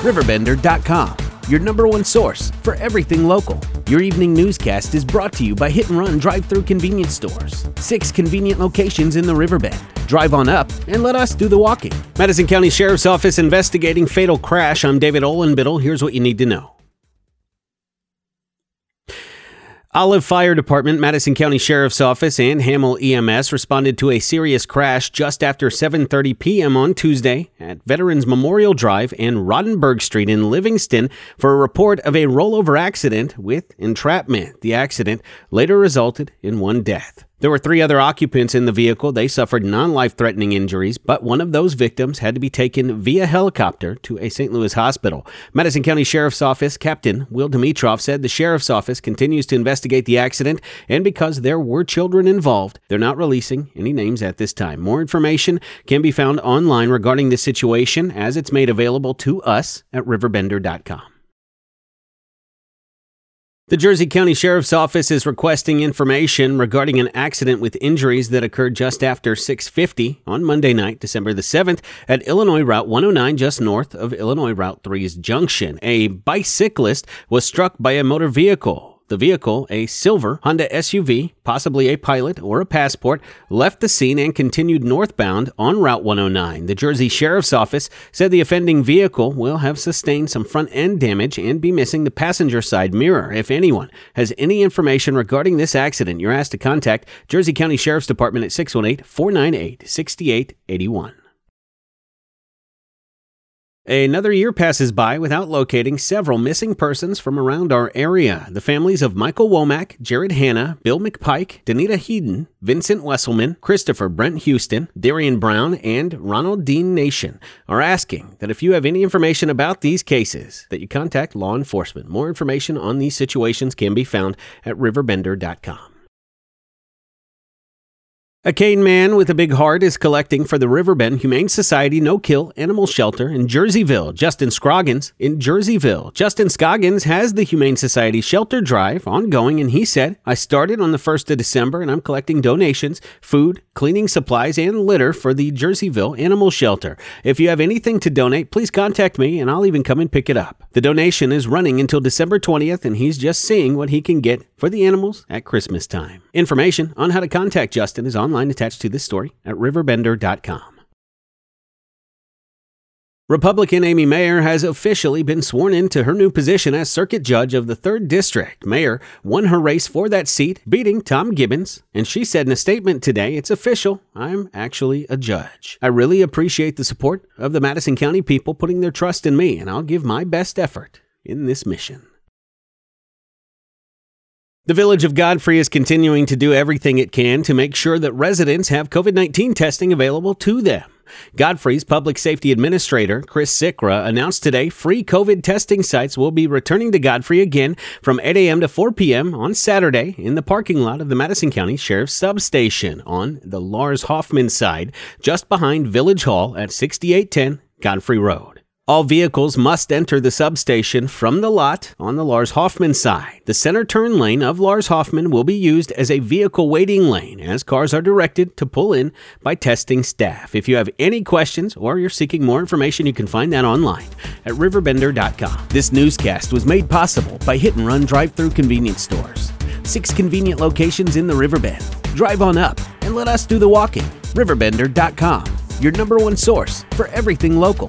Riverbender.com, your number one source for everything local. Your evening newscast is brought to you by Hit and Run Drive Through Convenience Stores. Six convenient locations in the Riverbend. Drive on up and let us do the walking. Madison County Sheriff's Office investigating fatal crash. I'm David Olenbittle. Here's what you need to know. Olive Fire Department, Madison County Sheriff's Office, and Hamel EMS responded to a serious crash just after 7:30 p.m. on Tuesday at Veterans Memorial Drive and Rodenberg Street in Livingston for a report of a rollover accident with entrapment. The accident later resulted in one death. There were three other occupants in the vehicle. They suffered non life threatening injuries, but one of those victims had to be taken via helicopter to a St. Louis hospital. Madison County Sheriff's Office Captain Will Dimitrov said the Sheriff's Office continues to investigate the accident, and because there were children involved, they're not releasing any names at this time. More information can be found online regarding this situation as it's made available to us at riverbender.com. The Jersey County Sheriff's Office is requesting information regarding an accident with injuries that occurred just after 6:50 on Monday night, December the 7th, at Illinois Route 109 just north of Illinois Route 3's junction. A bicyclist was struck by a motor vehicle. The vehicle, a silver Honda SUV, possibly a pilot or a passport, left the scene and continued northbound on Route 109. The Jersey Sheriff's Office said the offending vehicle will have sustained some front end damage and be missing the passenger side mirror. If anyone has any information regarding this accident, you're asked to contact Jersey County Sheriff's Department at 618 498 6881. Another year passes by without locating several missing persons from around our area. The families of Michael Womack, Jared Hanna, Bill McPike, Danita Heaton, Vincent Wesselman, Christopher Brent Houston, Darian Brown, and Ronald Dean Nation are asking that if you have any information about these cases, that you contact law enforcement. More information on these situations can be found at riverbender.com. A Kane man with a big heart is collecting for the Riverbend Humane Society No Kill Animal Shelter in Jerseyville. Justin Scroggins in Jerseyville. Justin Scoggins has the Humane Society Shelter Drive ongoing, and he said, I started on the 1st of December and I'm collecting donations, food, cleaning supplies, and litter for the Jerseyville Animal Shelter. If you have anything to donate, please contact me and I'll even come and pick it up. The donation is running until December 20th, and he's just seeing what he can get for the animals at Christmas time. Information on how to contact Justin is online attached to this story at riverbender.com. Republican Amy Maher has officially been sworn into her new position as circuit judge of the 3rd District. Maher won her race for that seat, beating Tom Gibbons, and she said in a statement today, It's official. I'm actually a judge. I really appreciate the support of the Madison County people putting their trust in me, and I'll give my best effort in this mission. The Village of Godfrey is continuing to do everything it can to make sure that residents have COVID 19 testing available to them. Godfrey's public safety administrator, Chris Sichra, announced today free COVID testing sites will be returning to Godfrey again from 8 a.m. to 4 p.m. on Saturday in the parking lot of the Madison County Sheriff's Substation on the Lars Hoffman side, just behind Village Hall at 6810 Godfrey Road. All vehicles must enter the substation from the lot on the Lars Hoffman side. The center turn lane of Lars Hoffman will be used as a vehicle waiting lane as cars are directed to pull in by testing staff. If you have any questions or you're seeking more information, you can find that online at riverbender.com. This newscast was made possible by Hit and Run drive through convenience stores. Six convenient locations in the Riverbend. Drive on up and let us do the walking. Riverbender.com, your number one source for everything local.